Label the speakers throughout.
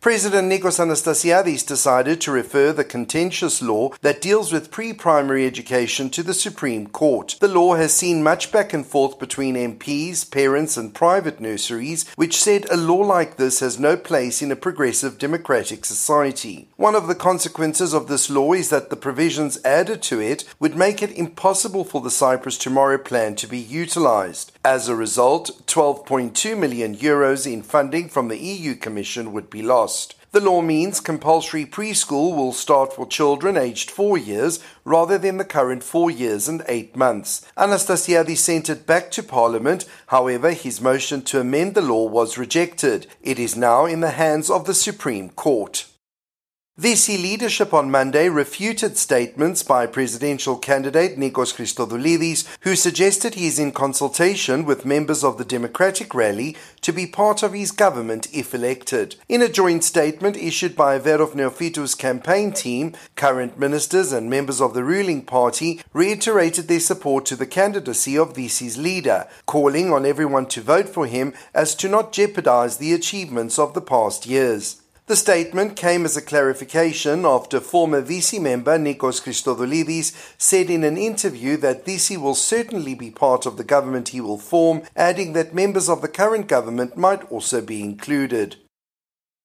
Speaker 1: President Nicos Anastasiades decided to refer the contentious law that deals with pre primary education to the Supreme Court. The law has seen much back and forth between MPs, parents, and private nurseries, which said a law like this has no place in a progressive democratic society. One of the consequences of this law is that the provisions added to it would make it impossible for the Cyprus Tomorrow plan to be utilized. As a result, 12.2 million euros in funding from the EU Commission would be lost. The law means compulsory preschool will start for children aged four years rather than the current four years and eight months. Anastasiadi sent it back to Parliament. However, his motion to amend the law was rejected. It is now in the hands of the Supreme Court. DISY leadership on Monday refuted statements by presidential candidate Nikos Christodoulidis, who suggested he is in consultation with members of the Democratic Rally to be part of his government if elected. In a joint statement issued by Averof Neophytou's campaign team, current ministers and members of the ruling party reiterated their support to the candidacy of DISY's leader, calling on everyone to vote for him as to not jeopardize the achievements of the past years. The statement came as a clarification after former DISY member Nikos Christodoulidis said in an interview that DISY will certainly be part of the government he will form, adding that members of the current government might also be included.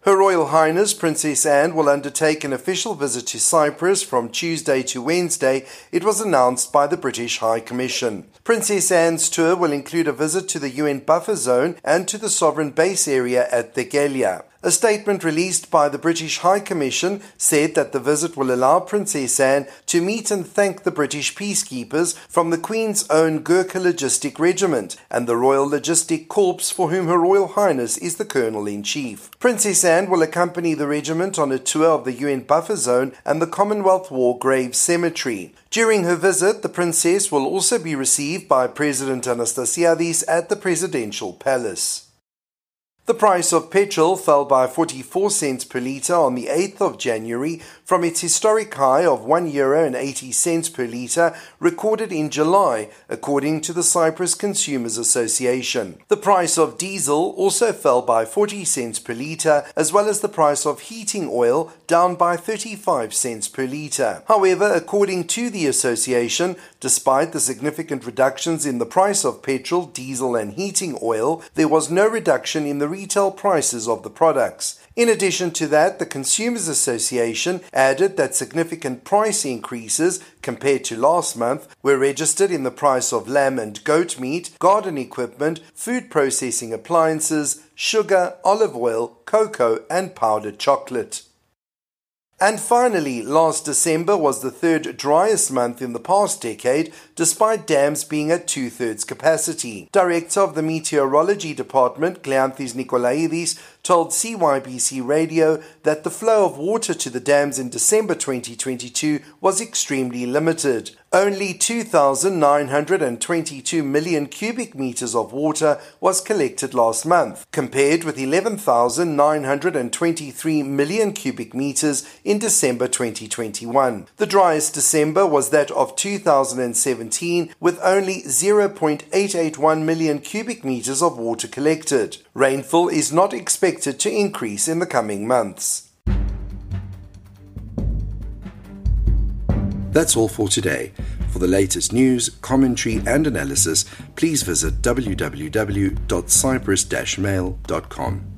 Speaker 1: Her Royal Highness Princess Anne will undertake an official visit to Cyprus from Tuesday to Wednesday, it was announced by the British High Commission. Princess Anne's tour will include a visit to the UN buffer zone and to the sovereign base area at Dhekelia. A statement released by the British High Commission said that the visit will allow Princess Anne to meet and thank the British peacekeepers from the Queen's own Gurkha Logistic Regiment and the Royal Logistic Corps for whom Her Royal Highness is the Colonel in Chief. Princess Anne will accompany the regiment on a tour of the UN buffer zone and the Commonwealth War Graves Cemetery. During her visit, the Princess will also be received by President Anastasiades at the Presidential Palace. The price of petrol fell by 44 cents per litre on the 8th of January from its historic high of 1 euro and 80 cents per litre recorded in July, according to the Cyprus Consumers Association. The price of diesel also fell by 40 cents per litre, as well as the price of heating oil down by 35 cents per litre. However, according to the association, despite the significant reductions in the price of petrol, diesel, and heating oil, there was no reduction in the retail prices of the products. In addition to that, the Consumers Association added that significant price increases compared to last month were registered in the price of lamb and goat meat, garden equipment, food processing appliances, sugar, olive oil, cocoa, and powdered chocolate. And finally, last December was the third driest month in the past decade, despite dams being at two thirds capacity. Director of the Meteorology Department, Kleanthis Nikolaidis, told CYBC Radio that the flow of water to the dams in December 2022 was extremely limited. Only 2,922 million cubic meters of water was collected last month, compared with 11,923 million cubic meters in December 2021. The driest December was that of 2017, with only 0.881 million cubic meters of water collected. Rainfall is not expected to increase in the coming months. That's all for today. For the latest news, commentary, and analysis, please visit www.cyprus-mail.com.